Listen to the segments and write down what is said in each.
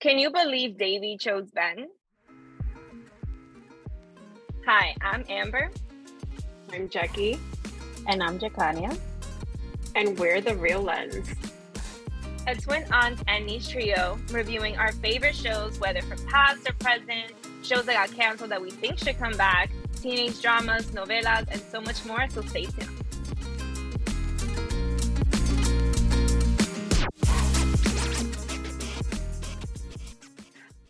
Can you believe Devi chose Ben? Hi, I'm Amber. I'm Jackie. And I'm Jacania. And we're The Reel Lens. A twin aunt and niece trio reviewing our favorite shows, whether from past or present, shows that got canceled that we think should come back, teenage dramas, novelas, and so much more, so stay tuned.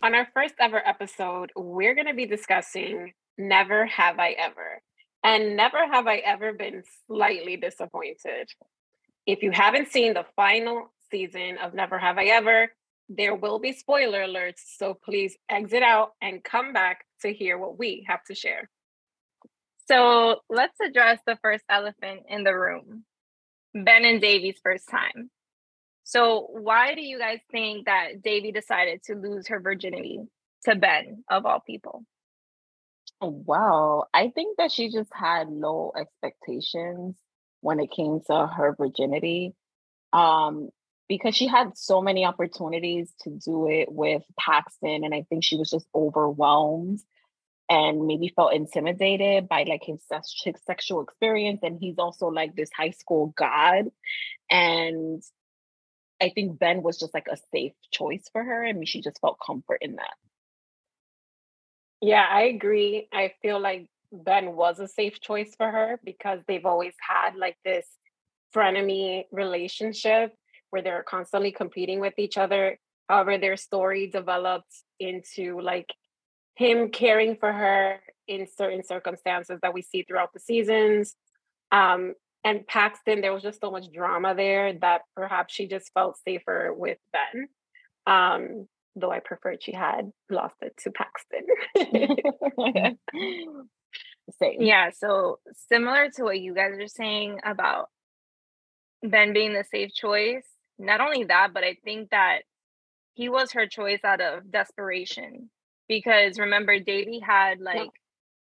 On our first ever episode, we're going to be discussing Never Have I Ever. And never have I ever been slightly disappointed. If you haven't seen the final season of Never Have I Ever, there will be spoiler alerts. So please exit out and come back to hear what we have to share. So let's address the first elephant in the room Ben and Devi's first time. So, why do you guys think that Devi decided to lose her virginity to Ben, of all people? Well, I think that she just had low expectations when it came to her virginity. Um, because she had so many opportunities to do it with Paxton, and I think she was just overwhelmed and maybe felt intimidated by like his, his sexual experience. And he's also like this high school god. And I think Ben was just like a safe choice for her. Mean, she just felt comfort in that. Yeah, I agree. I feel like Ben was a safe choice for her because they've always had like this frenemy relationship where they're constantly competing with each other. However, their story developed into like him caring for her in certain circumstances that we see throughout the seasons. Um, and Paxton, there was just so much drama there that perhaps she just felt safer with Ben. Um, though I preferred she had lost it to Paxton. Same. Yeah, so similar to what you guys are saying about Ben being the safe choice, not only that, but I think that he was her choice out of desperation. Because remember, Devi had like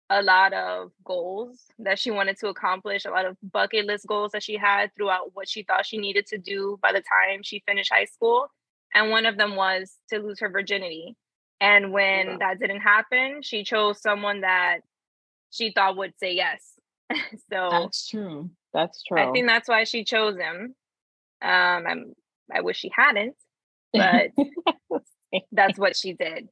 a lot of goals that she wanted to accomplish, a lot of bucket list goals that she had throughout what she thought she needed to do by the time she finished high school. And one of them was to lose her virginity. And when that didn't happen, she chose someone that she thought would say yes. so that's true. That's true. I think that's why she chose him. Um, I'm, I wish she hadn't, but that's what she did.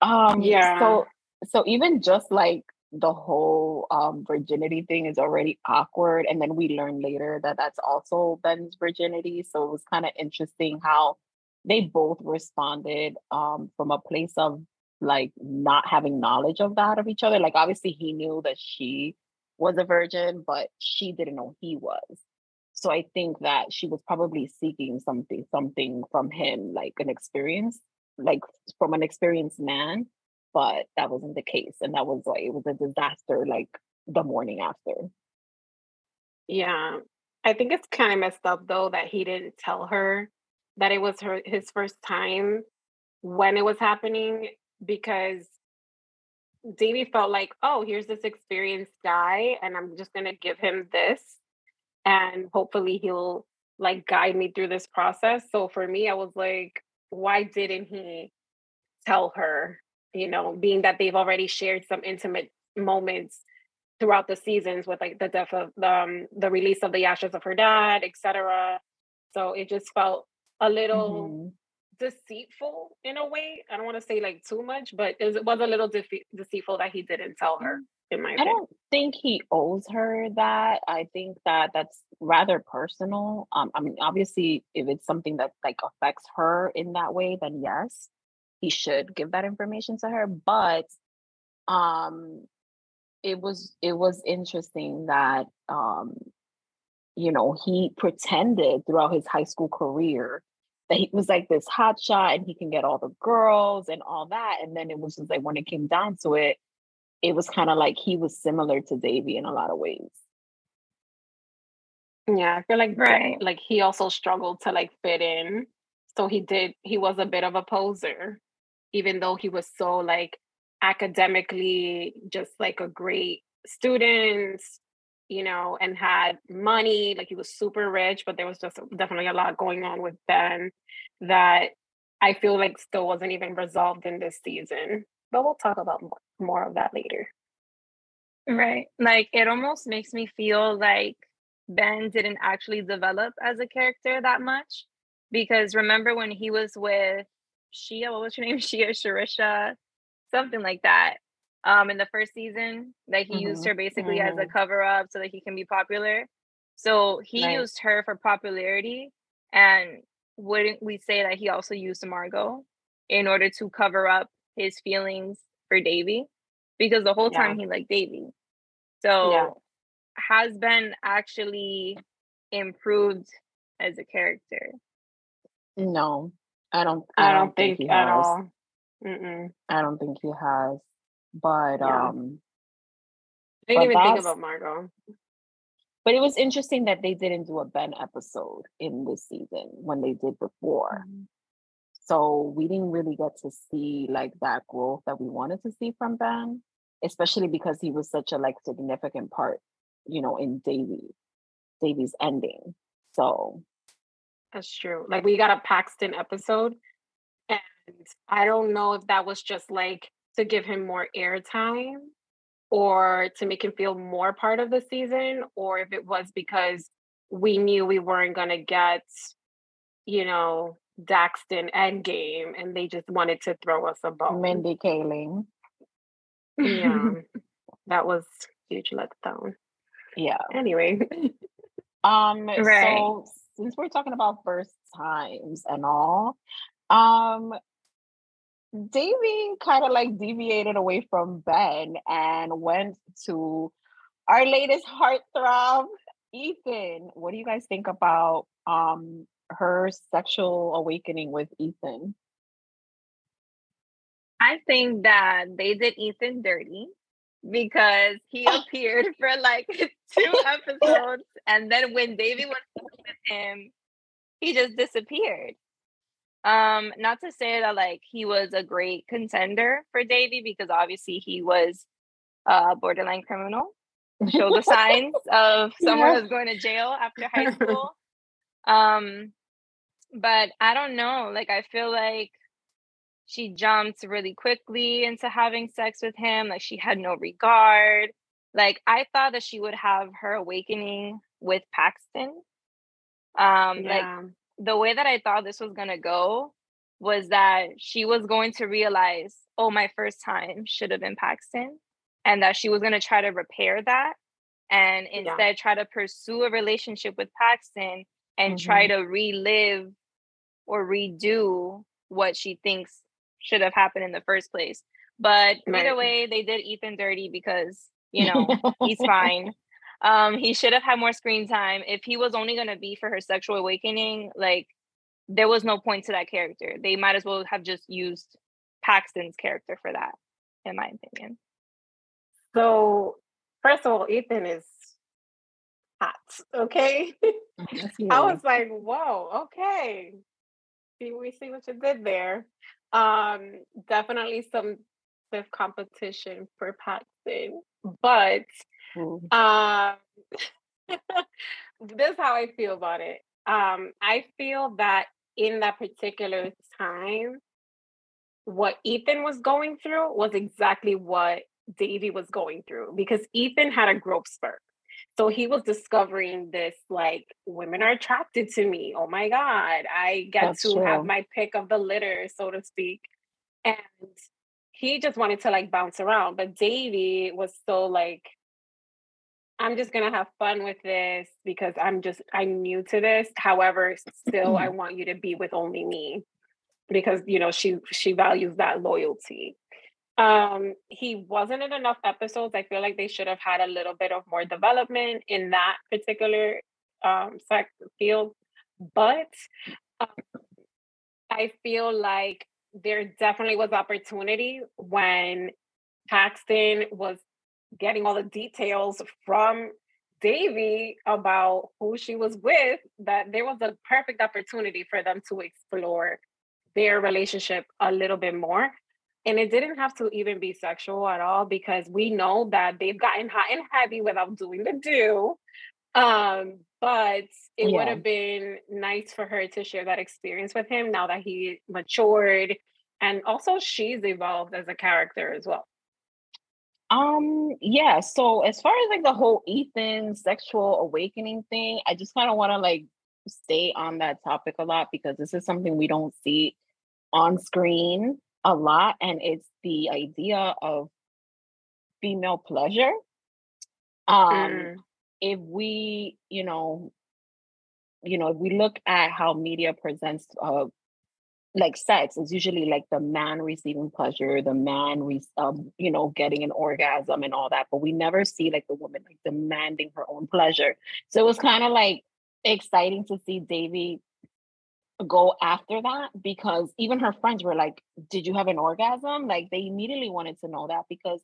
Um, yeah. So so even just like the whole um, virginity thing is already awkward and then we learn later that that's also ben's virginity so it was kind of interesting how they both responded um, from a place of like not having knowledge of that of each other like obviously he knew that she was a virgin but she didn't know he was. So i think that she was probably seeking something something from him like an experience like from an experienced man but that wasn't the case and that was like it was a disaster like the morning after yeah i think it's kind of messed up though that he didn't tell her that it was her his first time when it was happening because Devi felt like, oh, here's this experienced guy, and I'm just gonna give him this, and hopefully he'll like guide me through this process. So for me, I was like, why didn't he tell her you know, being that they've already shared some intimate moments throughout the seasons with like the death of um, the release of the ashes of her dad, etc. So it just felt a little mm-hmm. deceitful in a way. I don't want to say like too much, but it was a little de- deceitful that he didn't tell her. Mm. In my opinion. I don't think he owes her that. I think that that's rather personal. Um, I mean, obviously, if it's something that like affects her in that way, then yes he should give that information to her but um it was it was interesting that um you know he pretended throughout his high school career that he was like this hot shot and he can get all the girls and all that and then it was just like when it came down to it it was kind of like he was similar to Devi in a lot of ways. Yeah i feel like right. like he also struggled to like fit in so he did he was a bit of a poser even though he was so like academically just like a great student you know and had money like he was super rich but there was just definitely a lot going on with ben that I feel like still wasn't even resolved in this season. But we'll talk about more, of that later. Right. Like it almost makes me feel like Ben didn't actually develop as a character that much. Because remember when he was with Shia, what was her name? Shia Sharisha, something like that. Um, in the first season, that he mm-hmm. used her basically mm-hmm. as a mm-hmm. cover up so that he can be popular. So he right. used her for popularity. And wouldn't we say that he also used Margot in order to cover up his feelings for Devi? Because the whole time yeah. he liked Devi. So yeah. has Ben actually improved as a character? No, I don't. I, I don't, don't, think, think at has. all. Mm-mm. I don't think he has. But yeah. um, I didn't even think about Margot. But it was interesting that they didn't do a Ben episode in this season when they did before. Mm-hmm. So we didn't really get to see like that growth that we wanted to see from Ben, especially because he was such a like significant part, you know, in Devi, Devi's ending. So that's true. Like we got a Paxton episode, and I don't know if that was just like to give him more airtime or to make him feel more part of the season, or if it was because we knew we weren't going to get, you know, Daxton Endgame and they just wanted to throw us a bone. Mindy Kaling. Yeah. that was huge letdown. Yeah. Anyway. um right. so since we're talking about first times and all, um Devi kind of like deviated away from Ben and went to our latest heartthrob, Ethan. What do you guys think about um her sexual awakening with Ethan? I think that they did Ethan dirty because he appeared for like two episodes and then when Devi was with him, he just disappeared. Um, not to say that like he was a great contender for Devi because obviously he was a borderline criminal. Show the signs of someone yeah. who's going to jail after high school. Um, but I don't know. Like I feel like she jumped really quickly into having sex with him. Like she had no regard. Like I thought that she would have her awakening with Paxton. Um, yeah. like the way that I thought this was gonna go was that she was going to realize, oh, my first time should have been Paxton, and that she was gonna try to repair that, and instead yeah. try to pursue a relationship with Paxton and mm-hmm. try to relive or redo what she thinks should have happened in the first place. But right. either way, they did Ethan dirty because you know he's fine. Um, he should have had more screen time. If he was only going to be for her sexual awakening, like there was no point to that character. They might as well have just used Paxton's character for that, in my opinion. So, first of all, Ethan is hot. Okay, I was like, "Whoa, okay." See, we see what you did there. Um, definitely some stiff competition for Paxton, but Mm. Um, this is how I feel about it. Um, I feel that in that particular time, what Ethan was going through was exactly what Devi was going through because Ethan had a growth spurt. So he was discovering this like women are attracted to me. Oh my God. I get That's to true. have my pick of the litter, so to speak. And he just wanted to like bounce around. But Devi was so like I'm just gonna have fun with this because I'm just I'm new to this. However, still I mm-hmm. want you to be with only me because you know she she values that loyalty. Um, he wasn't in enough episodes. I feel like they should have had a little bit of more development in that particular um sex field, but um, I feel like there definitely was opportunity when Paxton was getting all the details from Devi about who she was with, that there was a perfect opportunity for them to explore their relationship a little bit more. And it didn't have to even be sexual at all because we know that they've gotten hot and heavy without doing the do. Um, but it yeah. would have been nice for her to share that experience with him now that he matured and also she's evolved as a character as well. Um, yeah, so as far as like the whole Ethan sexual awakening thing, I just kind of want to like stay on that topic a lot because this is something we don't see on screen a lot and it's the idea of female pleasure. Um mm. if we, you know, you know, if we look at how media presents uh, like sex is usually like the man receiving pleasure, the man, re- um, you know, getting an orgasm and all that, but we never see like the woman like demanding her own pleasure. So it was kind of like exciting to see Devi go after that because even her friends were like, "Did you have an orgasm?" Like they immediately wanted to know that because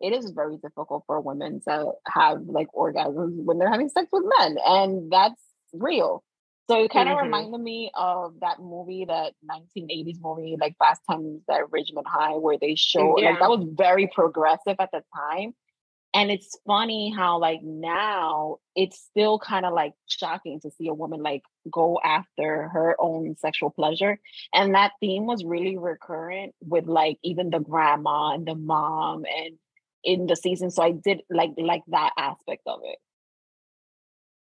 it is very difficult for women to have like orgasms when they're having sex with men, and that's real. So it kind of mm-hmm. reminded me of that movie, that 1980s movie, like Fast Times at Ridgemont High, where they show yeah. like that was very progressive at the time. And it's funny how like now it's still kind of like shocking to see a woman like go after her own sexual pleasure. And that theme was really recurrent with like even the grandma and the mom and in the season. So I did like like that aspect of it.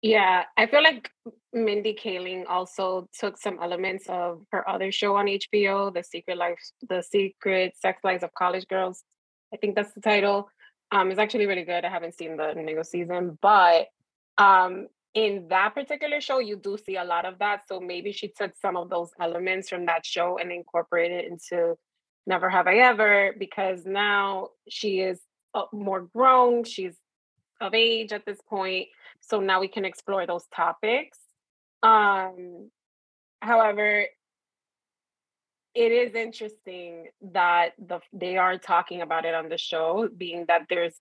Yeah, I feel like Mindy Kaling also took some elements of her other show on HBO, The Secret Life, The Secret Sex Lives of College Girls. I think that's the title. Um, it's actually really good. I haven't seen the new season, but um, in that particular show, you do see a lot of that. So maybe she took some of those elements from that show and incorporated it into Never Have I Ever, because now she is uh, more grown. She's of age at this point so now we can explore those topics. Um, however, it is interesting that the they are talking about it on the show, being that there's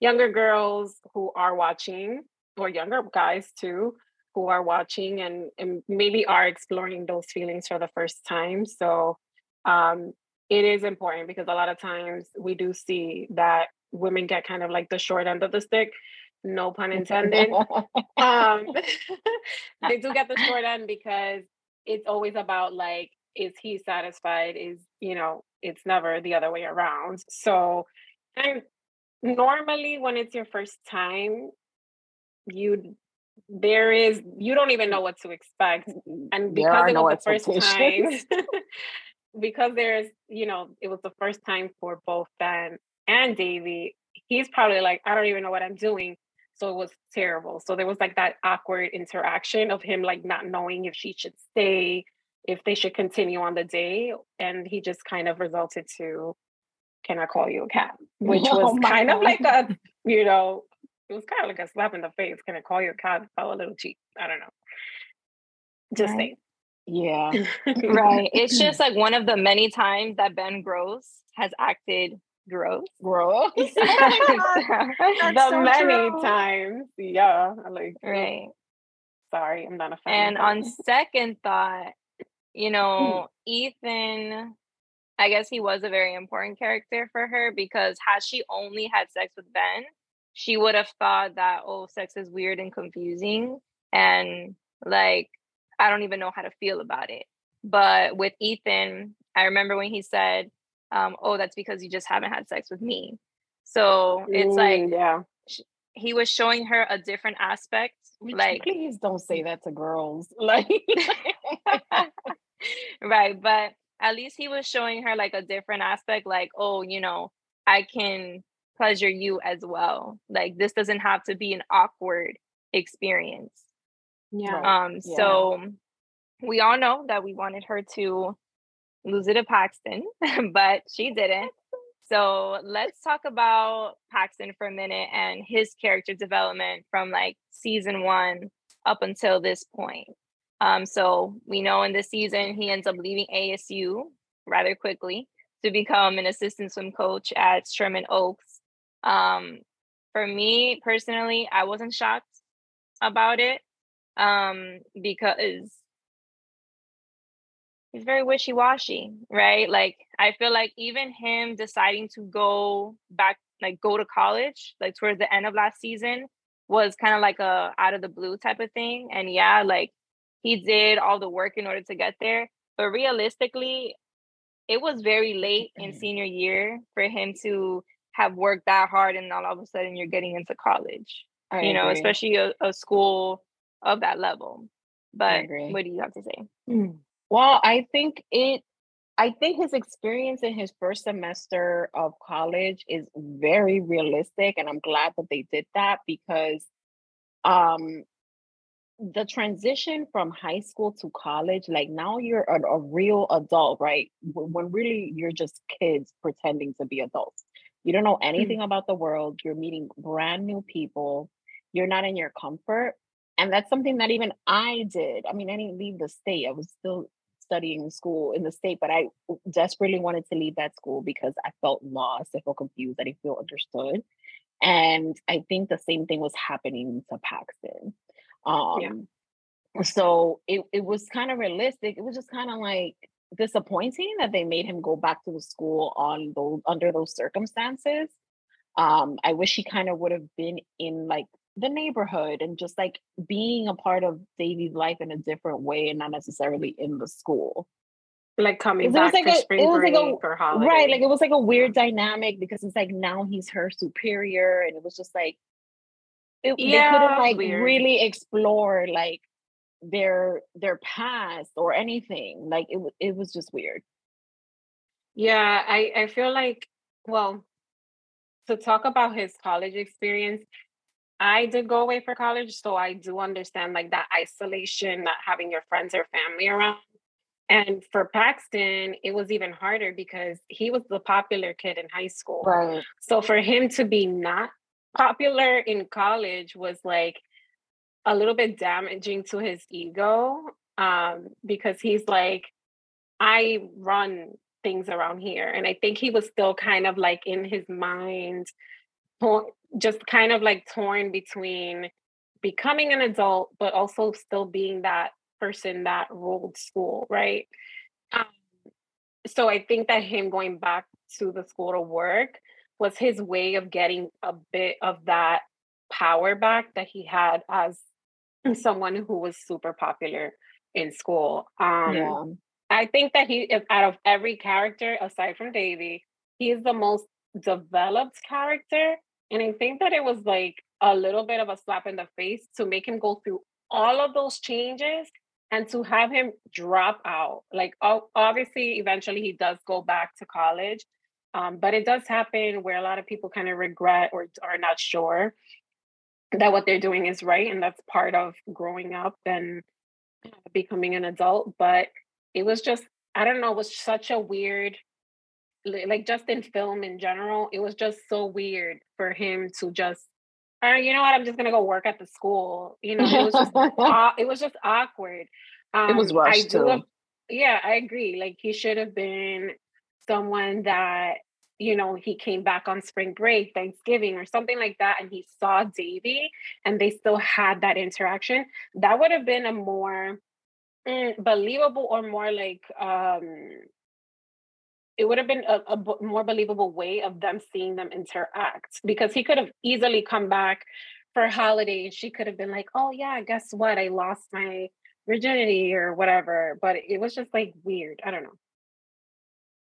younger girls who are watching, or younger guys too, who are watching and, and maybe are exploring those feelings for the first time. So um, it is important because a lot of times we do see that women get kind of like the short end of the stick no pun intended. um, they do get the short end because it's always about like, is he satisfied? Is, you know, it's never the other way around. So, and normally when it's your first time, you there is you don't even know what to expect and because it was the first time because there's you know it was the first time for both ben and devi he's probably like i don't even know what i'm doing so it was terrible. So there was like that awkward interaction of him like not knowing if she should stay, if they should continue on the day. And he just kind of resulted to, can I call you a cat? Which oh was kind God. of like a, you know, it was kind of like a slap in the face. Can I call you a cat? Felt a little cheap. I don't know. Just right. saying. Yeah. right. It's just like one of the many times that Ben Gross has acted gross. Gross. Oh the so many true. times. Yeah. Like right. Sorry, I'm not a fan. And on second thought, you know, Ethan, I guess he was a very important character for her because had she only had sex with Ben, she would have thought that, oh, sex is weird and confusing. And like, I don't even know how to feel about it. But with Ethan, I remember when he said, um, oh, that's because you just haven't had sex with me. So it's like, yeah, he was showing her a different aspect. Which, like, please don't say that to girls. Like, right. But at least he was showing her like a different aspect, like, oh, you know, I can pleasure you as well. Like, this doesn't have to be an awkward experience. Yeah. Um, yeah. so we all know that we wanted her to lose it to Paxton, but she didn't. So let's talk about Paxton for a minute and his character development from like season one up until this point. Um, so we know in this season he ends up leaving ASU rather quickly to become an assistant swim coach at Sherman Oaks. Um, for me personally, I wasn't shocked about it um, because he's very wishy-washy right like i feel like even him deciding to go back like go to college like towards the end of last season was kind of like a out of the blue type of thing. And yeah, like he did all the work in order to get there. But realistically, it was very late in senior year for him to have worked that hard and all of a sudden you're getting into college. I you know, especially a, a, school of that level. But what do you have to say? Hmm. Well, I think it I think his experience in his first semester of college is very realistic and I'm glad that they did that because um the transition from high school to college like now you're a, a real adult right when really you're just kids pretending to be adults you don't know mm. anything mm-hmm. about the world you're meeting brand new people you're not in your comfort and that's something that even i did i mean i didn't leave the state i was still studying school in the state but i desperately wanted to leave that school because i felt lost i felt confused i didn't feel understood and i think the same thing was happening to paxton um, yeah. So it, it was kind of realistic. It was just kind of like disappointing that they made him go back to the school on those under those circumstances. Um, I wish he kind of would have been in like the neighborhood and just like being a part of Devi's life in a different way and not necessarily in the school. Like coming back like for a, spring break like a, for holiday. Right. Like it was like a weird dynamic because it's like now he's her superior and it was just like it, yeah, they couldn't like weird. really explore like their their past or anything. Like it it was just weird. Yeah, I I feel like well to talk about his college experience, I did go away for college, so I do understand like that isolation, not having your friends or family around. And for Paxton, it was even harder because he was the popular kid in high school. Right. So for him to be not popular in college was like a little bit damaging to his ego um, because he's like, I run things around here. And I think he was still kind of like in his mind, just kind of like torn between becoming an adult, but also still being that person that ruled school, right? Um, so I think that him going back to the school to work was his way of getting a bit of that power back that he had as someone who was super popular in school. Um, yeah. I think that he, out of every character aside from Davy, he's the most developed character. And I think that it was like a little bit of a slap in the face to make him go through all of those changes and to have him drop out. Like, obviously, eventually he does go back to college, um, but it does happen where a lot of people kind of regret or are not sure that what they're doing is right. And that's part of growing up and becoming an adult. But it was just, I don't know, it was such a weird, like just in film in general, it was just so weird for him to just, uh, you know what, I'm just gonna go work at the school. You know, it was just, uh, it was just awkward. Um, it was um, rushed I too. Yeah, I agree. Like he should have been someone that you know he came back on spring break thanksgiving or something like that and he saw devi and they still had that interaction that would have been a more mm, believable or more like um it would have been a, a more believable way of them seeing them interact because he could have easily come back for holiday and she could have been like oh yeah guess what? I lost my virginity or whatever but it was just like weird i don't know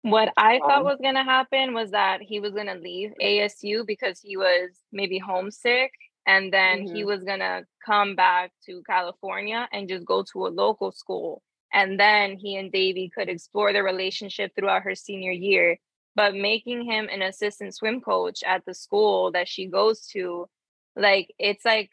what I um, thought was going to happen was that he was going to leave ASU because he was maybe homesick and then mm-hmm. he was going to come back to California and just go to a local school and then he and Devi could explore their relationship throughout her senior year but making him an assistant swim coach at the school that she goes to like it's like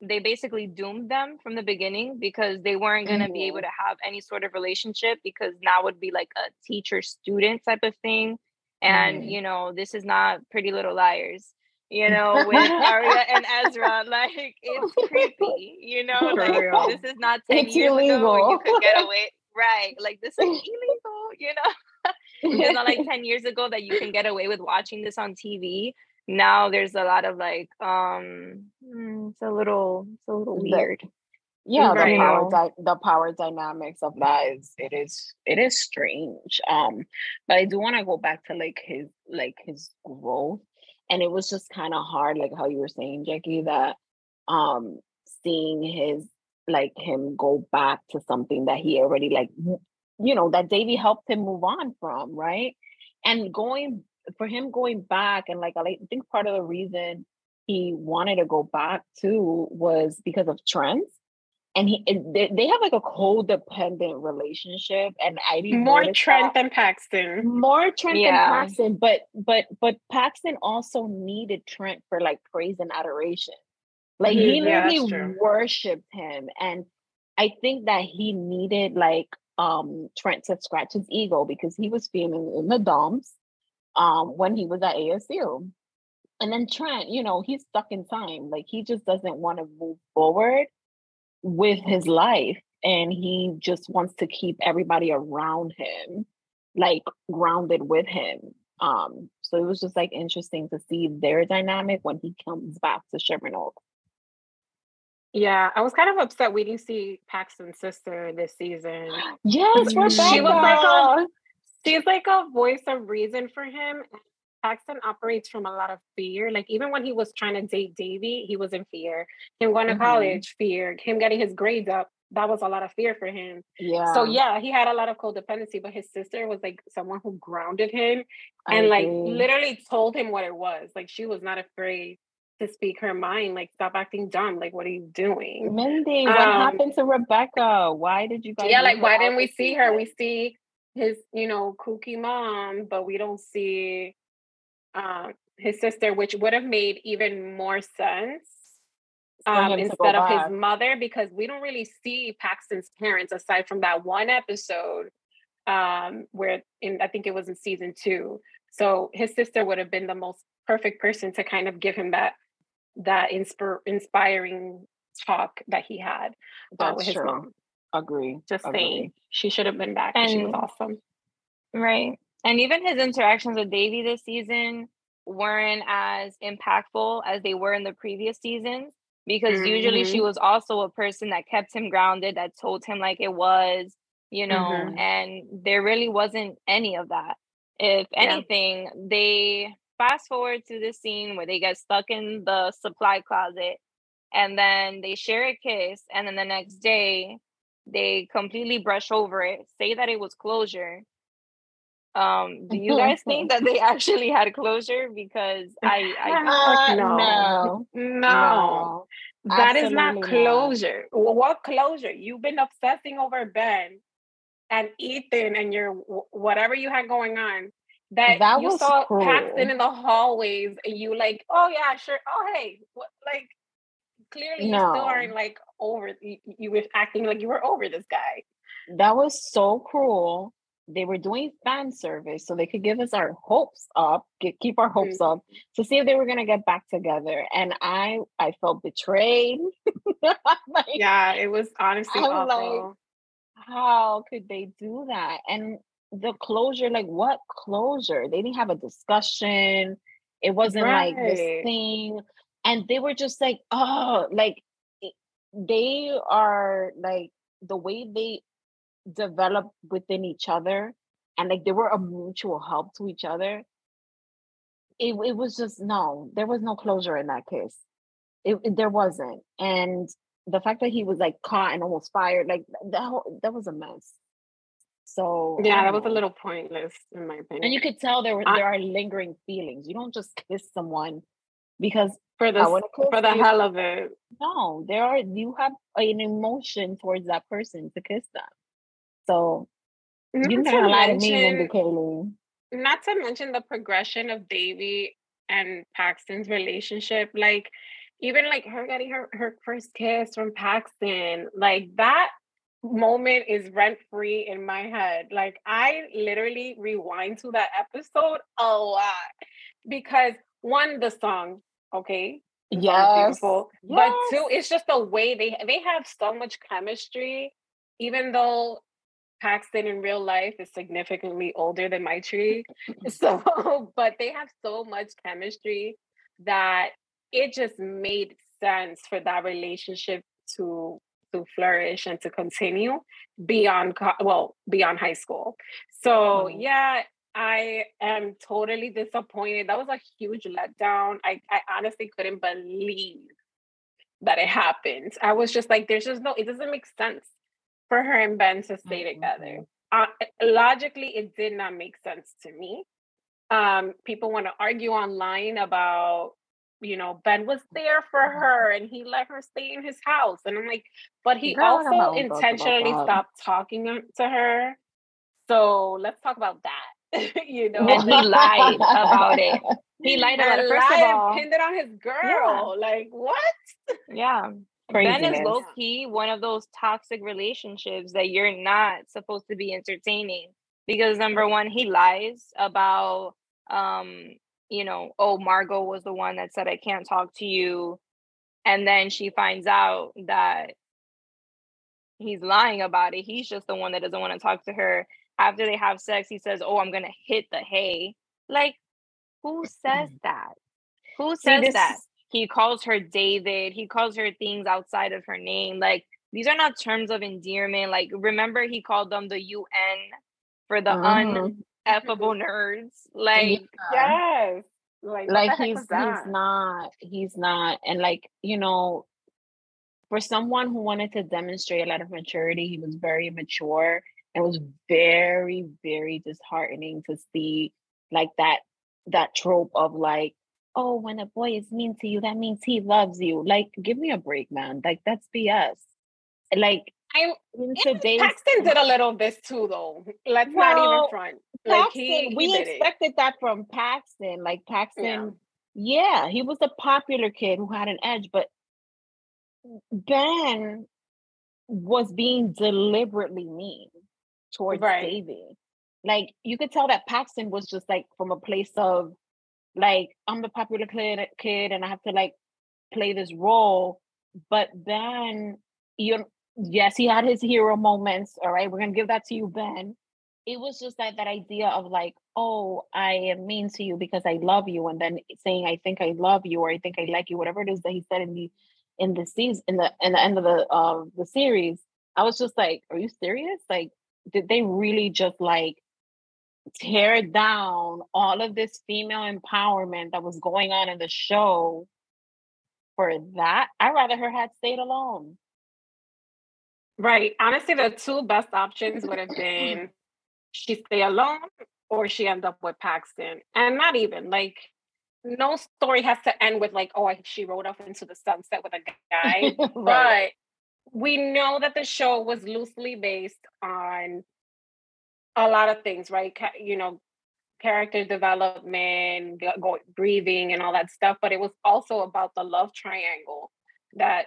they basically doomed them from the beginning because they weren't going to mm-hmm. be able mm-hmm. to have any sort of relationship because now would be like a teacher student type of thing and mm-hmm. you know this is not pretty little liars you know with Aria and Ezra like it's creepy you know like this is not 10 it's years illegal. ago you could get away right like this is illegal you know it's not like 10 years ago that you can get away with watching this on TV now there's a lot of like um hmm, it's a little it's a little weird the, yeah right. the power di- the power dynamics of that is it is it is strange um but i do want to go back to like his like his growth and it was just kind of hard like how you were saying jackie that um seeing his like him go back to something that he already like you know that Devi helped him move on from, right? And going for him going back and like I think part of the reason he wanted to go back too was because of Trent. And he they, they have like a codependent relationship, and I didn't more Trent that. than Paxton. More Trent yeah. than Paxton, but but but Paxton also needed Trent for like praise and adoration. Like mm-hmm. he literally yeah, worshipped him, and I think that he needed like um Trent to scratch his ego because he was feeling in the dumps um when he was at ASU. And then Trent, you know, he's stuck in time. Like he just doesn't want to move forward with his life. And he just wants to keep everybody around him like grounded with him. Um, so it was just like interesting to see their dynamic when he comes back to Sherman Oaks. Yeah, I was kind of upset we didn't see Paxton's sister this season. Yes, Rebecca. She was like a, she's like a voice of reason for him. Paxton operates from a lot of fear. Like even when he was trying to date Devi, he was in fear. Him going mm-hmm. to college, fear. Him getting his grades up, that was a lot of fear for him. Yeah. So yeah, he had a lot of codependency, but his sister was like someone who grounded him and like literally told him what it was. Like she was not afraid to speak her mind. Like stop acting dumb. Like what are you doing? Mindy, what um, happened to Rebecca? Why did you guys? Yeah, like why didn't we see her? We see his, you know, kooky mom, but we don't see um, his sister, which would have made even more sense um, instead of his mother, because we don't really see Paxton's parents aside from that one episode um, where in I think it was in season two. So his sister would have been the most perfect person to kind of give him that that inspir- inspiring talk that he had uh, with his true. mom. Agree. Just Agree. saying, she should have been back. And she was awesome. Right. And even his interactions with Devi this season weren't as impactful as they were in the previous seasons because mm-hmm. usually she mm-hmm. was also a person that kept him grounded, that told him like it was, you know, mm-hmm. and there really wasn't any of that. If anything, yeah. they fast forward to the scene where they get stuck in the supply closet and then they share a kiss and then the next day they completely brush over it, say that it was closure, um, do you guys think that they actually had closure? Because I, I uh, no. no, no, that is not closure. Not. What closure? You've been obsessing over Ben and Ethan and your whatever you had going on. That, that you saw cool. Paxton in the hallways, and you like, oh yeah, sure. Oh hey, what, like clearly no. you still aren't like over. You, you were acting like you were over this guy. That was so cruel they were doing fan service so they could give us our hopes up get, keep our hopes mm-hmm. up to see if they were going to get back together and i i felt betrayed like, yeah it was honestly I'm awful. like how could they do that and the closure like what closure they didn't have a discussion it wasn't right. like this thing and they were just like oh like eh, they are like the way they develop within each other and like they were a mutual help to each other. It, it was just no there was no closure in that case. It, it, there wasn't and the fact that he was like caught and almost fired like that whole, that was a mess. So yeah that was a little pointless in my opinion and you could tell there were I, there are lingering feelings. You don't just kiss someone because for the for the you, hell of it no there are you have an emotion towards that person to kiss them so not you can lie to me, Mindy Kaling. Not to mention the progression of Devi and Paxton's relationship. Like even like her getting her, her first kiss from Paxton, like that moment is rent free in my head. Like I literally rewind to that episode a lot because one, the song, okay, yes, beautiful, yes. but two, it's just the way they they have so much chemistry. Even though Paxton in real life is significantly older than Maitreyi. so, but they have so much chemistry that it just made sense for that relationship to to flourish and to continue beyond well beyond high school. So mm-hmm. yeah, I am totally disappointed. That was a huge letdown. I, I honestly couldn't believe that it happened. I was just like, there's just no, it doesn't make sense for her and Ben to stay mm-hmm. together. Uh, logically, it did not make sense to me. Um, people want to argue online about, you know, Ben was there for mm-hmm. her and he let her stay in his house. And I'm like, but he Girl, also intentionally stopped talking to her. So let's talk about that. you know, and he lied about it. He lied about it. First of all, pinned it on his girl. Yeah. Like what? Yeah. Craziness. Ben is low key one of those toxic relationships that you're not supposed to be entertaining because number one, he lies about um, you know, oh, Margot was the one that said I can't talk to you. And then she finds out that he's lying about it. He's just the one that doesn't want to talk to her. After they have sex, he says, Oh, I'm gonna hit the hay. Like, who says that? Who says See, that? He calls her David. He calls her things outside of her name. Like these are not terms of endearment. Like remember, he called them the UN for the uh-huh. uneffable nerds. Like yeah. yes, like, like he's he's not he's not, and like you know, for someone who wanted to demonstrate a lot of maturity, he was very mature. It was very very disheartening to see like that that trope of like oh, when a boy is mean to you, that means he loves you. Like, give me a break, man. Like, that's BS. Like, I in today's Paxton did a little this too, though. Let's well, not even front. Like Paxton, he, he we expected it. that from Paxton. Like Paxton, yeah. yeah, he was a popular kid who had an edge, but Ben was being deliberately mean towards right. Devi. Like you could tell that Paxton was just like from a place of like I'm the popular kid, kid and I have to like play this role. But then you yes, he had his hero moments. All right, we're gonna give that to you, Ben. It was just that that idea of like, oh, I am mean to you because I love you, and then saying I think I love you or I think I like you, whatever it is that he said in the in the season in the in the end of the uh the series. I was just like, are you serious? Like, did they really just like tear down all of this female empowerment that was going on in the show for that. I'd rather her had stayed alone. Right. Honestly, the two best options would have been she stay alone or she end up with Paxton. And not even like no story has to end with like, oh, she rode off into the sunset with a guy. right. We know that the show was loosely based on a lot of things, right? You know, character development, go, breathing, and all that stuff. But it was also about the love triangle that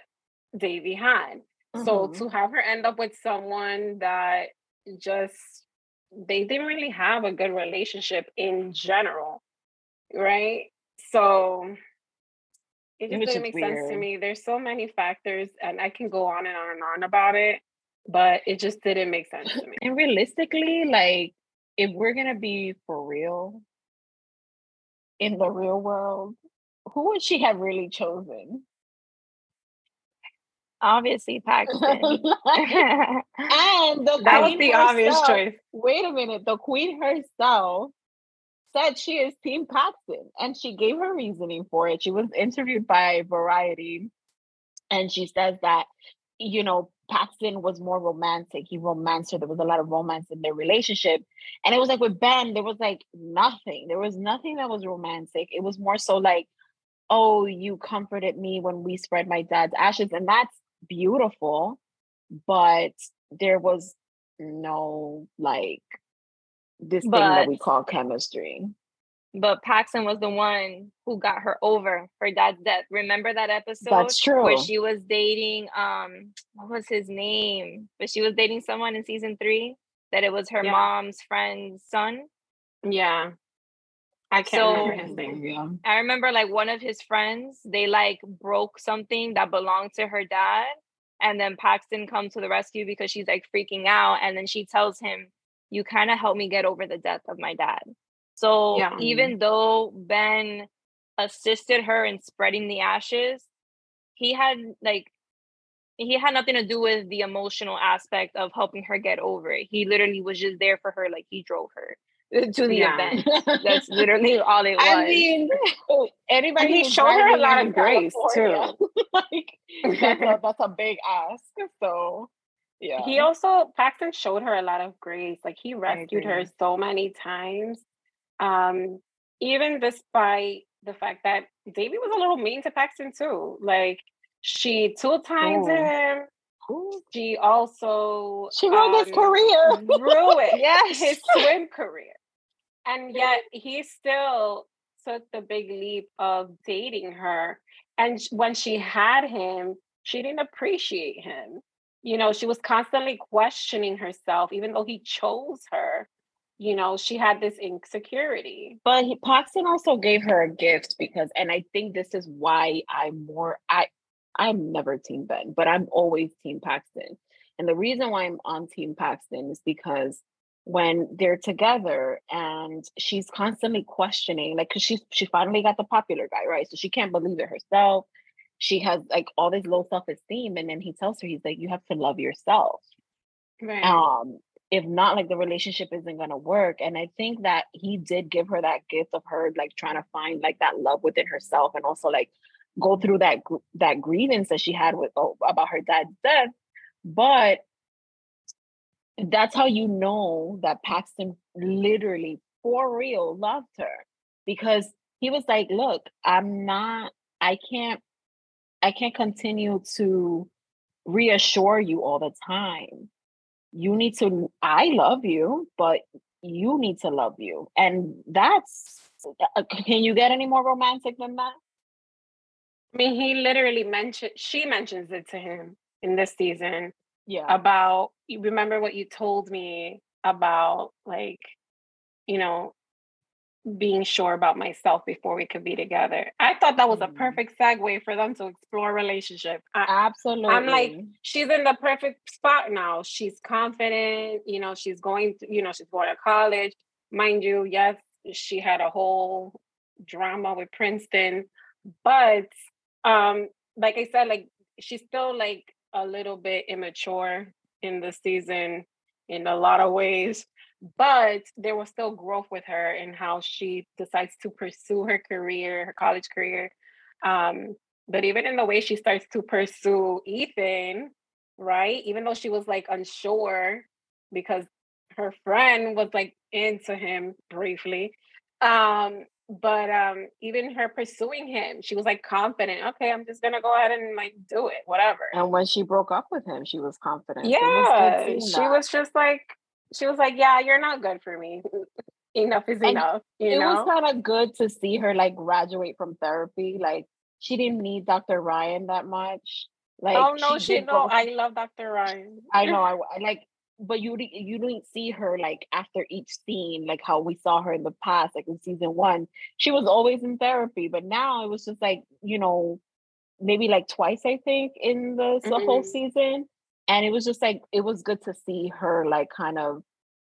Devi had. Mm-hmm. So to have her end up with someone that just they didn't really have a good relationship in general, right? So it just didn't make weird. sense to me. There's so many factors, and I can go on and on and on about it but it just didn't make sense to me. And realistically, like if we're gonna be for real in the real world, who would she have really chosen? Obviously, Paxton. and the that was the herself, obvious choice. Wait a minute, the queen herself said she is Team Paxton, and she gave her reasoning for it. She was interviewed by Variety, and she says that you know Paxton was more romantic. He romanced her. There was a lot of romance in their relationship. And it was like with Ben, there was like nothing. There was nothing that was romantic. It was more so like, oh, you comforted me when we spread my dad's ashes. And that's beautiful. But there was no like this but, thing that we call chemistry but Paxton was the one who got her over her dad's death. Remember that episode? That's true. Where she was dating um what was his name? But she was dating someone in season three that it was her yeah. mom's friend's son. Yeah. I can't so, remember his name. Yeah. I remember like one of his friends, they like broke something that belonged to her dad. And then Paxton comes to the rescue because she's like freaking out. And then she tells him, You kind of helped me get over the death of my dad. So yeah. even though Ben assisted her in spreading the ashes, he had like he had nothing to do with the emotional aspect of helping her get over it. He literally was just there for her, like he drove her to the yeah. event. That's literally all it was. I mean, oh, anybody and he showed her a lot of grace too. like that's, a, that's a big ask. So yeah. He also Paxton showed her a lot of grace. Like he rescued her so many times. Um, even despite the fact that Devi was a little mean to Paxton too. Like she two times oh. him. She also she ruined um, his career. ruined yes. his swim career. And yet he still took the big leap of dating her. And when she had him, she didn't appreciate him. You know, she was constantly questioning herself, even though he chose her. You know, she had this insecurity. But he, Paxton also gave her a gift because, and I think this is why I'm more, I, I'm never Team Ben, but I'm always Team Paxton. And the reason why I'm on Team Paxton is because when they're together and she's constantly questioning, like, cause she's she finally got the popular guy, right? So she can't believe it herself. She has like all this low self-esteem. And then he tells her, he's like, you have to love yourself. Right. Um, if not, like the relationship isn't gonna work. And I think that he did give her that gift of her like trying to find like that love within herself and also like go through that that grievance that she had with oh, about her dad's death. But that's how you know that Paxton literally for real loved her because he was like, "Look, I'm not. I can't. I can't continue to reassure you all the time. You need to. I love you, but you need to love you, and that's. Uh, can you get any more romantic than that? I mean, he literally mentioned, she mentions it to him in this season. Yeah. About, you remember what you told me about, like, you know, being sure about myself before we could be together. I thought that was a perfect segue for them to explore relationship. I, Absolutely. I'm like, she's in the perfect spot now. She's confident, you know, she's going to, you know, she's going to college. Mind you, yes, she had a whole drama with Princeton, but um, like I said, like she's still like a little bit immature in the season in a lot of ways, but there was still growth with her in how she decides to pursue her career, her college career. Um, but even in the way she starts to pursue Ethan, right? Even though she was like unsure because her friend was like into him briefly. Um, but um even her pursuing him she was like confident okay i'm just gonna go ahead and like do it whatever and when she broke up with him she was confident yeah was she was just like she was like yeah you're not good for me enough is and enough it know? was kind of good to see her like graduate from therapy like she didn't need dr ryan that much like oh no she, she no i love dr ryan i know I, I like but you you didn't see her like after each scene like how we saw her in the past like in season one she was always in therapy but now it was just like you know maybe like twice i think in the, mm-hmm. the whole mm-hmm. season and it was just like it was good to see her like kind of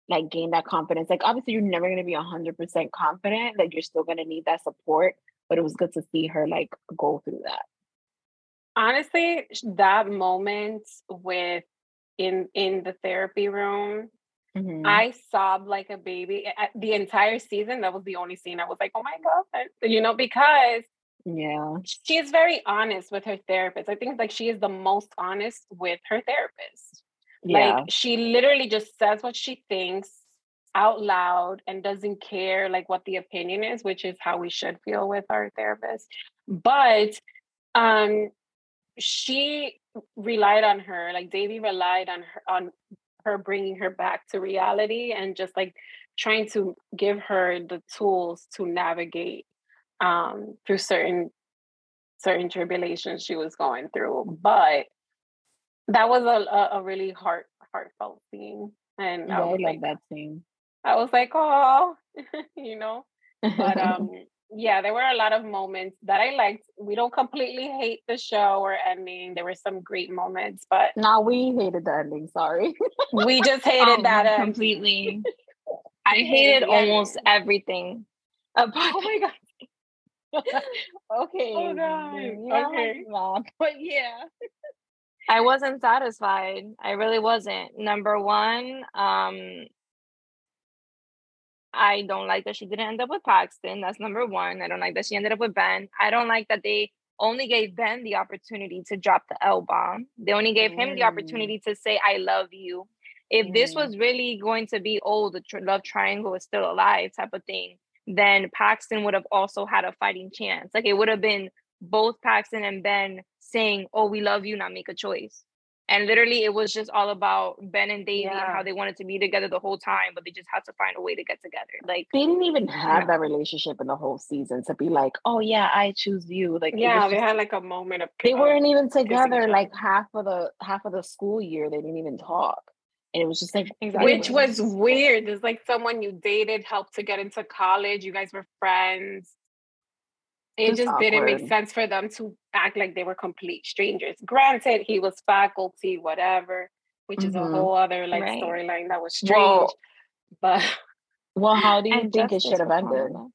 like gain that confidence like obviously you're never going to be 100% confident like you're still going to need that support but it was good to see her like go through that honestly that moment with in in the therapy room. Mm-hmm. I sobbed like a baby the entire season. That was the only scene I was like, "Oh my god!" You know, because yeah, she is very honest with her therapist. I think like she is the most honest with her therapist. Yeah. Like she literally just says what she thinks out loud and doesn't care like what the opinion is, which is how we should feel with our therapist. But um she relied on her like devi relied on her on her bringing her back to reality and just like trying to give her the tools to navigate um through certain certain tribulations she was going through but that was a, a, really heart heartfelt scene and yeah, I, was I like that scene i was like oh you know but um yeah, there were a lot of moments that I liked. We don't completely hate the show or ending. There were some great moments, but now we hated the ending. Sorry, we just hated um, that completely. I hated almost everything. About oh my god. Okay. Oh god. Yeah, okay. But yeah. I wasn't satisfied. I really wasn't. Number one, um, I don't like that she didn't end up with Paxton. That's number one. I don't like that she ended up with Ben. I don't like that they only gave Ben the opportunity to drop the L bomb. They only gave him the Mm. opportunity to say, I love you. If this Mm. was really going to be, oh, the tr- love triangle is still alive type of thing, then Paxton would have also had a fighting chance. Like it would have been both Paxton and Ben saying, oh, we love you, now make a choice. And literally, it was just all about Ben and Devi and how they wanted to be together the whole time, but they just had to find a way to get together. Like, They didn't even have No. that relationship in the whole season to be like, oh yeah, I choose you. Like it was Yeah, they just- had like a moment of they weren't even together like half of the half of the school year. They didn't even talk. And it was just like Which was weird. It's like someone you dated helped to get into college. You guys were friends. It Just just didn't make sense for them to act like they were complete strangers. Granted, he was faculty, whatever, which is a Mhm. whole other like Right. storyline that was strange. Well, but well, how do you think it should have ended? Kamala.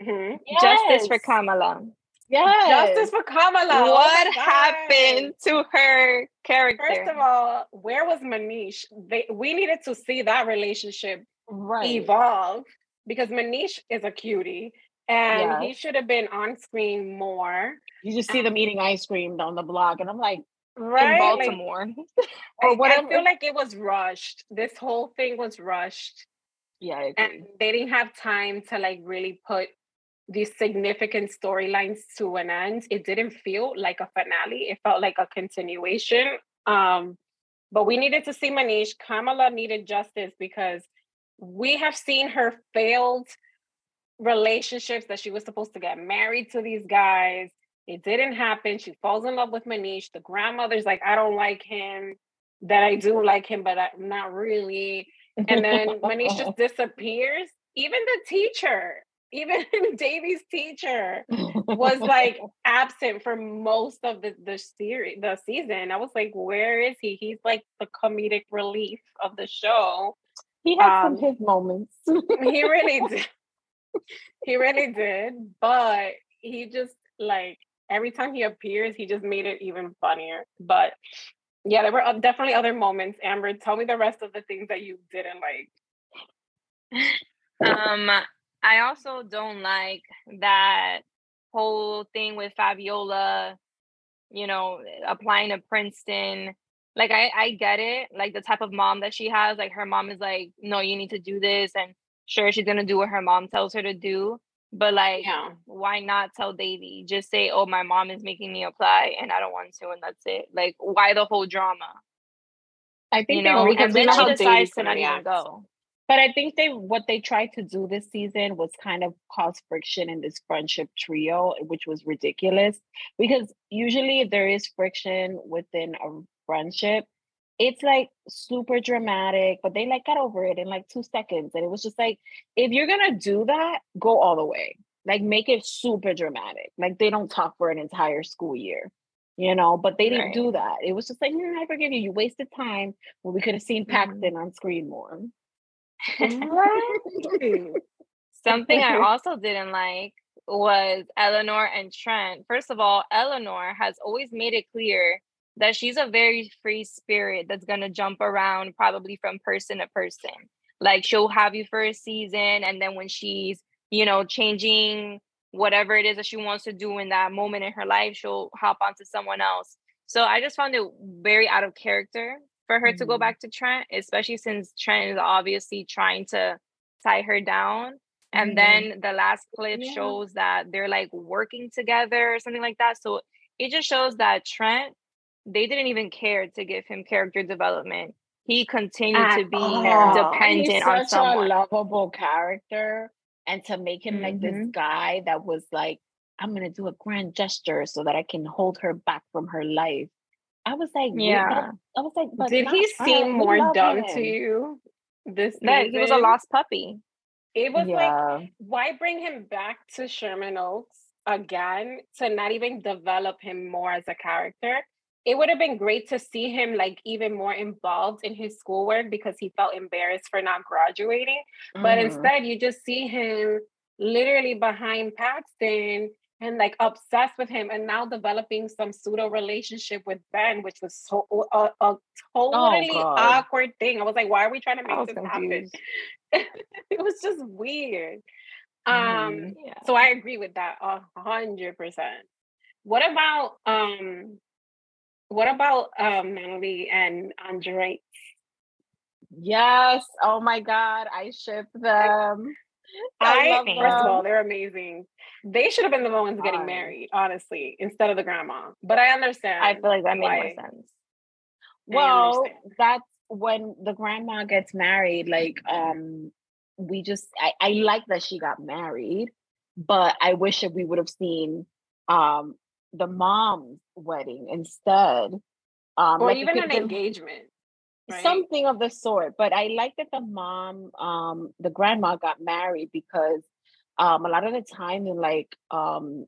Mhm. Justice for Kamala. Yes. justice for Kamala. Oh what God. happened to her character? First of all, where was Manish? They, we needed to see that relationship right. evolve because Manish is a cutie and he should have been on screen more. You just see um, them eating ice cream on the block, and I'm like, Right? in Baltimore. I, or I whatever. feel like it was rushed. This whole thing was rushed. yeah, I. And they didn't have time to like really put these significant storylines to an end. It didn't feel like a finale. It felt like a continuation. Um, but we needed to see Manish. Kamala needed justice because we have seen her failed relationships that she was supposed to get married to these guys. It didn't happen. She falls in love with Manish. The grandmother's like, I don't like him. That I do like him, but I'm not really. And then Manish just disappears. Even the teacher, even Devi's teacher, was like absent for most of the the series, the season. I was like, where is he? He's like the comedic relief of the show. he had um, some his moments. He really did. he really did, but he just like every time he appears, he just made it even funnier. But yeah, there were definitely other moments. Amber, tell me the rest of the things that you didn't like. Um, I also don't like that whole thing with Fabiola, you know, applying to Princeton. Like I, I get it, like the type of mom that she has. Like her mom is like, no, you need to do this, and sure, she's gonna do what her mom tells her to do. But like, Yeah. why not tell Devi? Just say, oh, my mom is making me apply, and I don't want to, and that's it. Like, why the whole drama? I think You they know, were- because then she decides to not even go. But I think they what they tried to do this season was kind of cause friction in this friendship trio, which was ridiculous. Because usually if there is friction within a friendship, it's like super dramatic, but they like got over it in like two seconds. And it was just like, if you're gonna do that, go all the way. Like make it super dramatic. Like they don't talk for an entire school year. You know, but they didn't Right. do that. It was just like, "Mm, I forgive you. You wasted time when we could have seen Mhm. Paxton on screen more. Right. Something I also didn't like was Eleanor and Trent. First of all, Eleanor has always made it clear that she's a very free spirit that's going to jump around probably from person to person. Like she'll have you for a season and then when she's, you know, changing whatever it is that she wants to do in that moment in her life, she'll hop onto someone else. So I just found it very out of character for her to go Mhm. back to Trent, especially since Trent is obviously trying to tie her down. And Mhm. then the last clip Yeah. shows that they're like working together or something like that. So it just shows that Trent, they didn't even care to give him character development. He continued At to be all. dependent He's on someone. a lovable character, and to make him like this Mhm. guy that was like, I'm gonna do a grand gesture so that I can hold her back from her life. I was like, yeah. Yeah. I was like, but Did he seem We more dumb him. to you this That he was a lost puppy. It was like, why bring him back to Sherman Oaks again to not even develop him more as a character? It would have been great to see him like even more involved in his schoolwork because he felt embarrassed for not graduating. But Mhm. instead, you just see him literally behind Paxton and like obsessed with him and now developing some pseudo relationship with Ben, which was so a, a totally God. awkward thing. I was like, why are we trying to make this happen? it was just weird. Um, Mhm. Yeah. so I agree with that a hundred percent. What about um what about um Natalie and Andre? Yes. Oh my God. I ship them. I, I first of all, they're amazing. They should have been the ones getting um, married, honestly, instead of the grandma. But I understand. I feel like that made more sense. Well, that's when the grandma gets married, like um we just I, I like that she got married, but I wish that we would have seen um the mom's wedding instead. Um or like even an engagement. Right? Something of the sort. But I like that the mom, um, the grandma got married because um a lot of the time in like um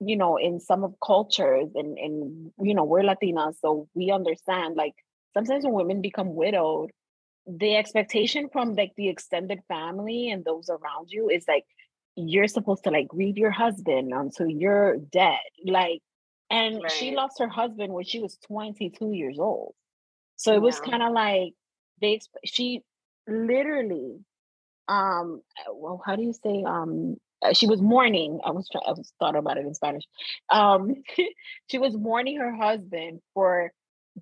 you know in some of cultures and and you know we're latinas so we understand like sometimes when women become widowed the expectation from like the extended family and those around you is like you're supposed to like grieve your husband until you're dead like and right. she lost her husband when she was 22 years old so it was kind of like they she literally um well how do you say um uh, she was mourning i was trying i was thought about it in spanish. Um she was mourning her husband for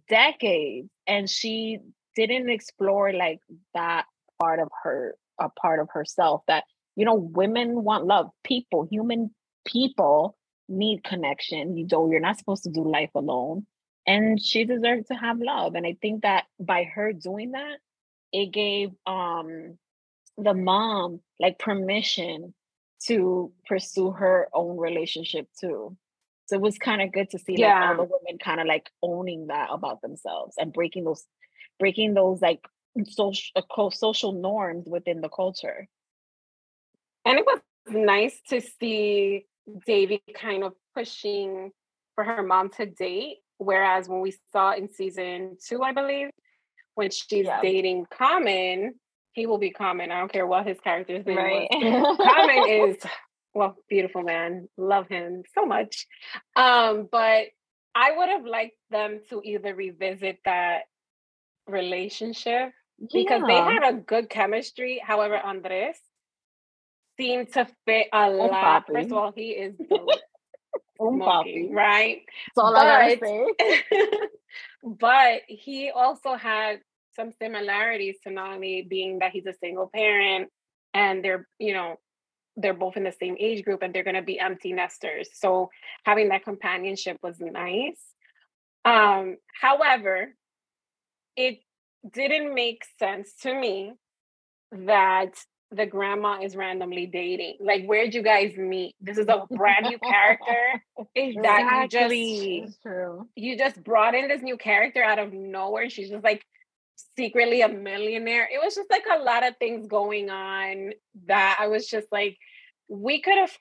decades and she didn't explore like that part of her a part of herself that you know women want love. People human people need connection. You know you're not supposed to do life alone and she deserved to have love and i think that by her doing that it gave um the mom like permission to pursue her own relationship too so it was kind of good to see yeah. like all the women kind of like owning that about themselves and breaking those breaking those like social uh, social norms within the culture. And it was nice to see Devi kind of pushing for her mom to date. Whereas when we saw in season two, I believe, when she's yeah. dating Common, he will be Common. I don't care what his character's name right. was. Common is well, beautiful man. Love him so much. Um, but I would have liked them to either revisit that relationship because they had a good chemistry. However, Andres seemed to fit a um, lot. First of all, he is smoking, right? That's all but, I gotta say. but he also had some similarities to Nani, being that he's a single parent and they're, you know, they're both in the same age group and they're going to be empty nesters. So having that companionship was nice. Um, however, it didn't make sense to me that the grandma is randomly dating. Like, where'd you guys meet? This is a brand new character. exactly. That you just you just brought in this new character out of nowhere. She's just like secretly a millionaire. It was just like a lot of things going on that I was just like, we could have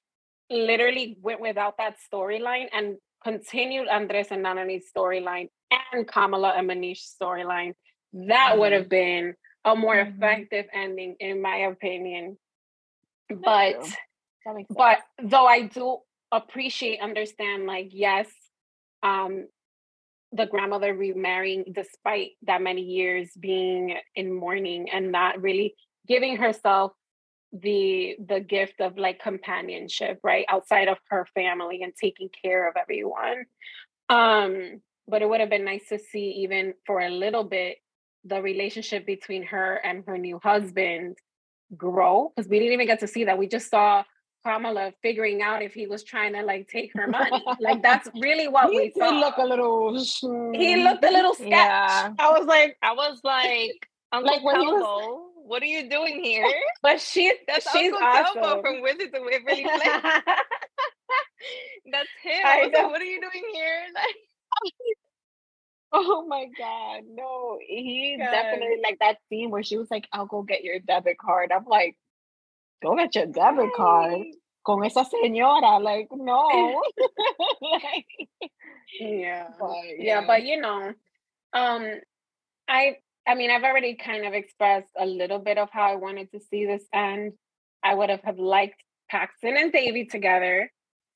literally went without that storyline and continued Andres and Nana's storyline and Kamala and Manish's storyline. That mm-hmm. would have been a more mm-hmm. effective ending, in my opinion. But but though I do appreciate, understand, like, yes, um, the grandmother remarrying despite that many years being in mourning and not really giving herself the the gift of like companionship right outside of her family and taking care of everyone. Um but it would have been nice to see even for a little bit the relationship between her and her new husband grow because we didn't even get to see that. We just saw Kamala figuring out if he was trying to like take her money. like that's really what he we saw. He looked a little. He looked a little sketch. Yeah. I was like, I was like, Uncle like when Kelbo, was, what are you doing here? But she's that's she's Uncle awesome. Kelbo from Wizards of Waverly Place. that's him. I, I was like, what are you doing here? Like, Oh my god, no. He god. definitely like that scene where she was like, I'll go get your debit card. I'm like, go get your debit card con esa señora. Like, no. like, yeah. But, yeah. yeah, but you know, um, I I mean, I've already kind of expressed a little bit of how I wanted to see this end. I would have, have liked Paxton and Devi together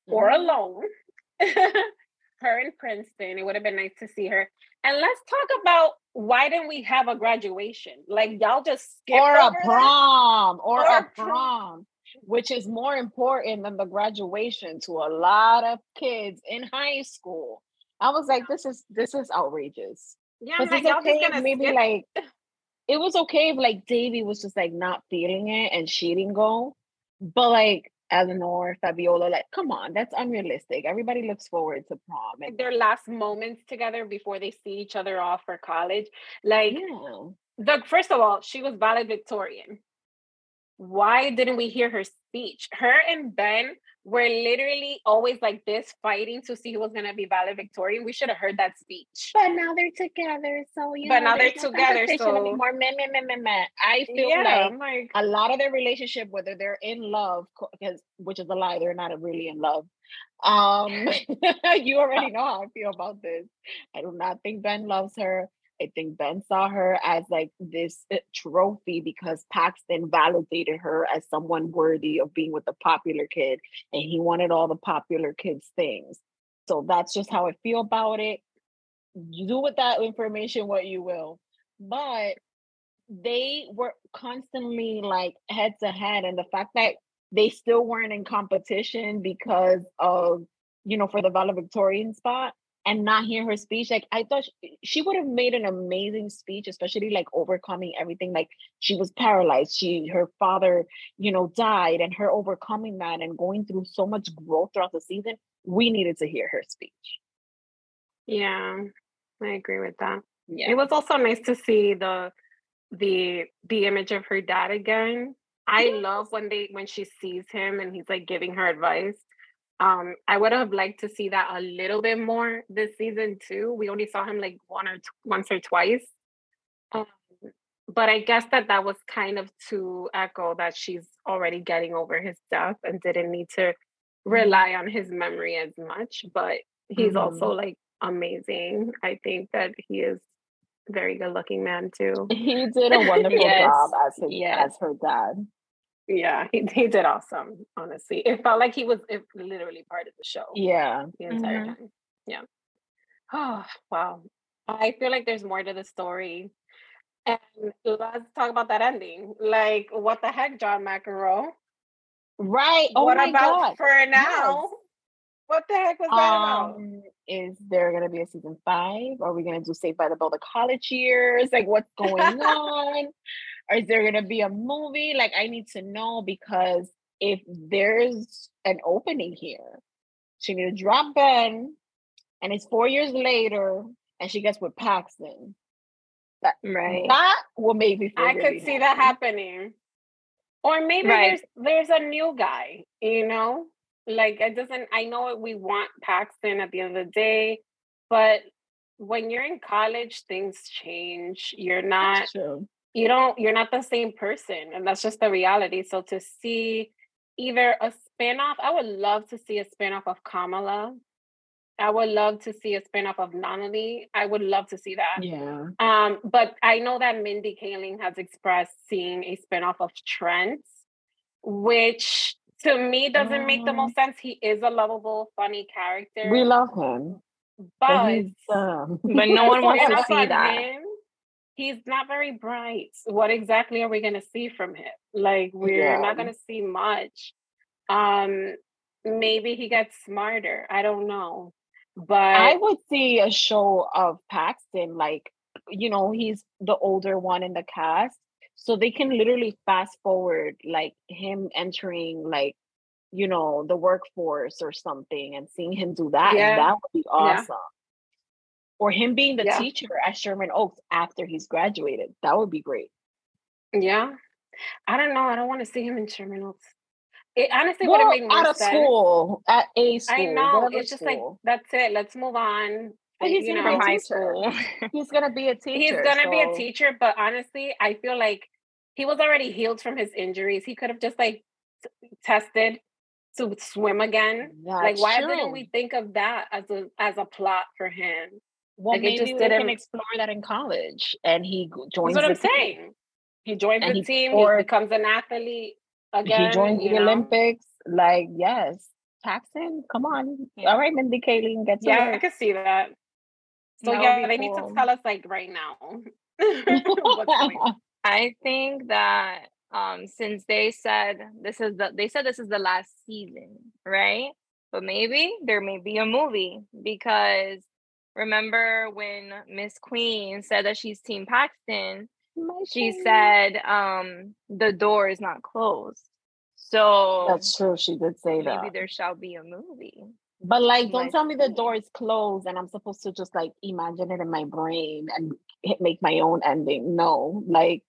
mm-hmm. or alone. her in Princeton. It would have been nice to see her. And let's talk about why didn't we have a graduation? Like y'all just skip or a prom or, Or a prom. prom, which is more important than the graduation to a lot of kids in high school. I was like, this is this is outrageous. Yeah, like, y'all okay just gonna maybe skip like it was okay if like Devi was just like not feeling it and she didn't go. But like Eleanor, Fabiola, like, come on, that's unrealistic. Everybody looks forward to prom. And their last moments together before they see each other off for college. Like yeah. the first of all, she was valedictorian. Why didn't we hear her speech? Her and Ben were literally always like this, fighting to see who was gonna be valedictorian. We should have heard that speech. But now they're together, so you But know, now they're together, so- anymore. Meh, meh, meh, meh, meh. I feel Yeah, like like, a lot of their relationship, whether they're in love, because which is a lie, they're not really in love. Um, you already know how I feel about this. I do not think Ben loves her. I think Ben saw her as like this uh, trophy because Paxton validated her as someone worthy of being with the popular kid, and he wanted all the popular kids' things. So that's just how I feel about it. You do with that information what you will. But they were constantly like head to head and the fact that they still weren't in competition because of you know for the valedictorian spot and not hear her speech like i thought she, she would have made an amazing speech especially like overcoming everything like she was paralyzed she her father you know died and her overcoming that and going through so much growth throughout the season we needed to hear her speech yeah, I agree with that. yeah It was also nice to see the the the image of her dad again. I love when they when she sees him and he's like giving her advice. Um, I would have liked to see that a little bit more this season too. We only saw him like one or t- once or twice. Um, but I guess that that was kind of to echo that she's already getting over his death and didn't need to rely on his memory as much. But he's also like amazing. I think that he is a very good looking man too. he did a wonderful Yes, job as his yes. as her dad Yeah, he, he did awesome, honestly. It felt like he was literally part of the show yeah the entire Mhm. time. Yeah. Oh, wow. I feel like there's more to the story. And let's talk about that ending. Like, what the heck, John McEnroe? right oh what my about god for now? What the heck was that about? Um, is there gonna be a season five? Are we gonna do Saved by the Bell the college years? Like, what's going on? Or is there gonna be a movie? Like, I need to know because if there's an opening here, she need to drop Ben, and it's four years later, and she gets with Paxton. That, Right. That will make me. I really could see that happening. Or maybe Right. there's there's a new guy, you know? Like it doesn't I know we want Paxton at the end of the day, but when you're in college, things change. You're not. You don't you're not the same person and that's just the reality. So to see either a spin-off i would love to see a spin-off of kamala. I would love to see a spin-off of Nalini. i would love to see that. Yeah. um but i know that mindy kaling has expressed seeing a spin-off of trent which to me doesn't make the Um, most sense. He is a lovable funny character. We love him, but but he's um, But no one wants to see that. him, he's not very bright. What exactly are we going to see from him? Like we're Yeah. not going to see much. Um, maybe he gets smarter. I don't know, but I would see a show of Paxton, like, you know, he's the older one in the cast. So they can literally fast forward, like, him entering, like, you know, the workforce or something and seeing him do that. Yeah. That would be awesome. Or him being the Yeah. teacher at Sherman Oaks after he's graduated. That would be great. yeah, I don't know. I don't want to see him in Sherman Oaks. It honestly would have Well, made more out of sense. school, at a school. I know. whatever It's just like that's it. Let's move on. But he's you gonna know, be a high teacher. school. he's gonna be a teacher. he's gonna be a teacher but honestly i feel like he was already healed from his injuries he could have just like t- tested to swim again like why true. didn't we think of that as a as a plot for him Well, Like, maybe just we can didn't- explore that in college, and he g- joins. that's what i'm team. saying he joins And the he- team or- he becomes an athlete again he joins the know? Olympics. Like, yes, Paxton, come on. Yeah. All right, Mindy Kaling, get to Yeah, I can see that. So that yeah, they cool. need to tell us like right now. I think that um since they said this is the they said this is the last season, right? But maybe there may be a movie because remember when Miss Queen said that she's Team Paxton, My she said um the door is not closed. So that's true. She did say maybe that. Maybe there shall be a movie. But like, don't tell me the door is closed and I'm supposed to just like imagine it in my brain and make my own ending. No, like,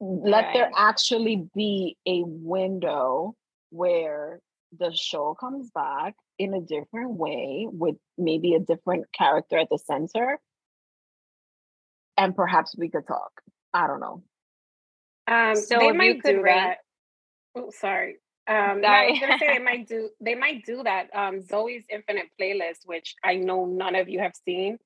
let right. there actually be a window where the show comes back in a different way with maybe a different character at the center. And perhaps we could talk. I don't know. Um, so they might do that. Oh, sorry. Um, no, I was gonna say they might do they might do that. Um, Zoey's Infinite Playlist, which I know none of you have seen.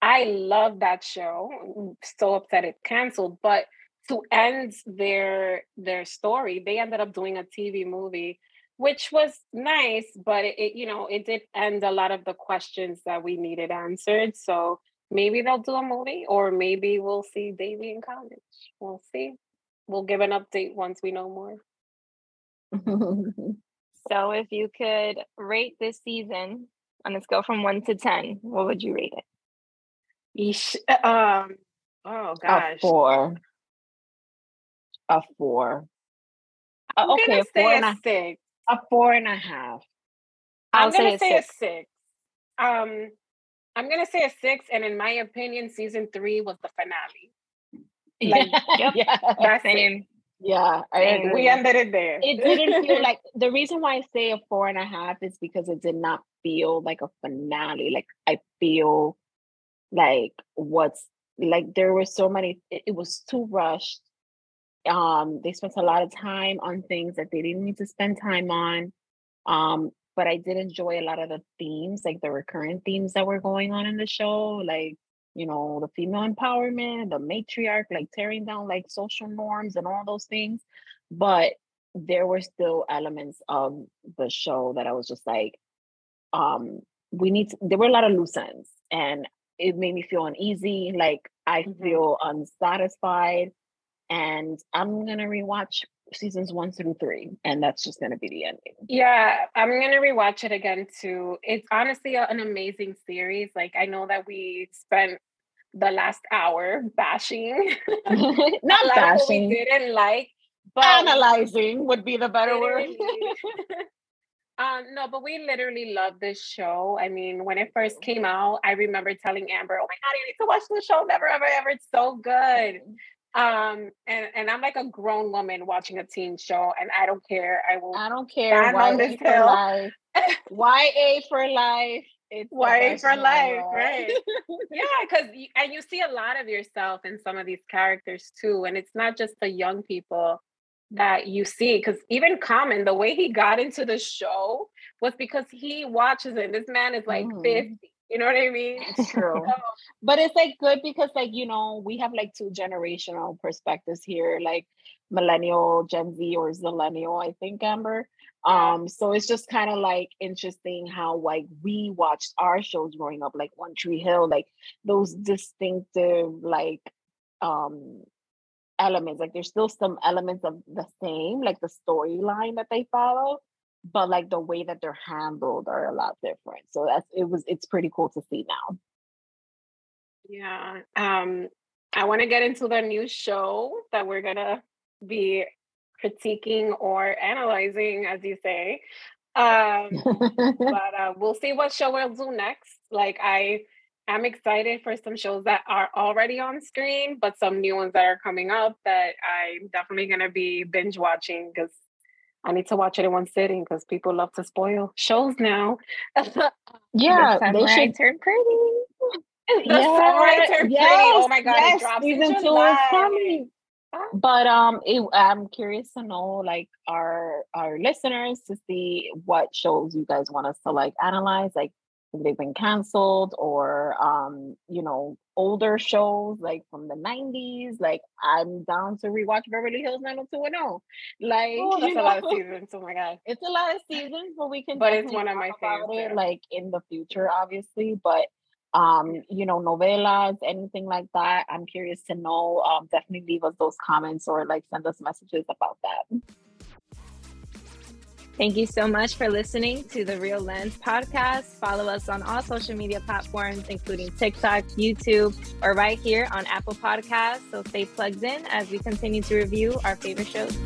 I love that show. I'm so upset it canceled, but to end their their story, they ended up doing a TV movie, which was nice, but it, it you know it did end a lot of the questions that we needed answered. So maybe they'll do a movie, or maybe we'll see Devi in college. We'll see. We'll give an update once we know more. so if you could rate this season on a scale from one to ten, what would you rate it? Yeesh. Um oh gosh. A four. A four. Uh, okay, a four and a, six. A four and a half. I'll I'm gonna say, say a, six. a six. Um I'm gonna say a six, and in my opinion, season three was the finale. Like, yeah, yep, yeah. that's same. Yeah, I agree. We ended it there. It didn't feel like the reason why I say a four and a half is because it did not feel like a finale. Like I feel like what's like there were so many it, it was too rushed. Um, they spent a lot of time on things that they didn't need to spend time on. Um, but I did enjoy a lot of the themes, like the recurrent themes that were going on in the show, like you know, the female empowerment, the matriarch, like tearing down like social norms and all those things. But there were still elements of the show that I was just like, um, we need to, there were a lot of loose ends and it made me feel uneasy. Like I mm-hmm. feel unsatisfied. And I'm gonna rewatch seasons one through three, and that's just gonna be the ending. Yeah, I'm gonna rewatch it again too. It's honestly an amazing series. Like I know that we spent the last hour bashing, not bashing, we didn't like, but analyzing would be the better word. um, no, but we literally love this show. I mean, when it first came out, I remember telling Amber, "Oh my god, you need to watch the show! Never, ever, ever! It's so good." Um and and i'm like a grown woman watching a teen show and i don't care i will i don't care why on this for hill. life ya for life it's YA for life right yeah because and you see a lot of yourself in some of these characters too and it's not just the young people that you see because even common the way he got into the show was because he watches it this man is like mm. 50 you know what I mean? It's true. but it's like good because like, you know, we have like two generational perspectives here, like millennial, Gen Z or Zillennial, I think, Amber. Um, so it's just kind of like interesting how like we watched our shows growing up, like One Tree Hill, like those distinctive like um elements. Like there's still some elements of the same, like the storyline that they follow, but like the way that they're handled are a lot different. So that's it was it's pretty cool to see now. Yeah. Um I want to get into the new show that we're gonna be critiquing or analyzing, as you say. Um, but uh, we'll see what show we'll do next. Like I am excited for some shows that are already on screen, but some new ones that are coming up that I'm definitely gonna be binge watching because I need to watch it in one sitting because people love to spoil shows now. yeah, the they should turn pretty. the turn yes, pretty. Oh my god, yes, it season two is coming. But um, it, I'm curious to know like our our listeners to see what shows you guys want us to like analyze. Like, if they've been canceled or um, you know, older shows like from the 90s. Like I'm down to rewatch Beverly Hills 90210. Like oh, that's you a lot of seasons. Oh my god. It's a lot of seasons, but we can But it's one of my favorites, yeah. like in the future, obviously. But um, you know, novelas, anything like that. I'm curious to know. Um, definitely leave us those comments or like send us messages about that. Thank you so much for listening to the Reel Lens podcast. Follow us on all social media platforms, including TikTok, YouTube, or right here on Apple Podcasts. So stay plugged in as we continue to review our favorite shows.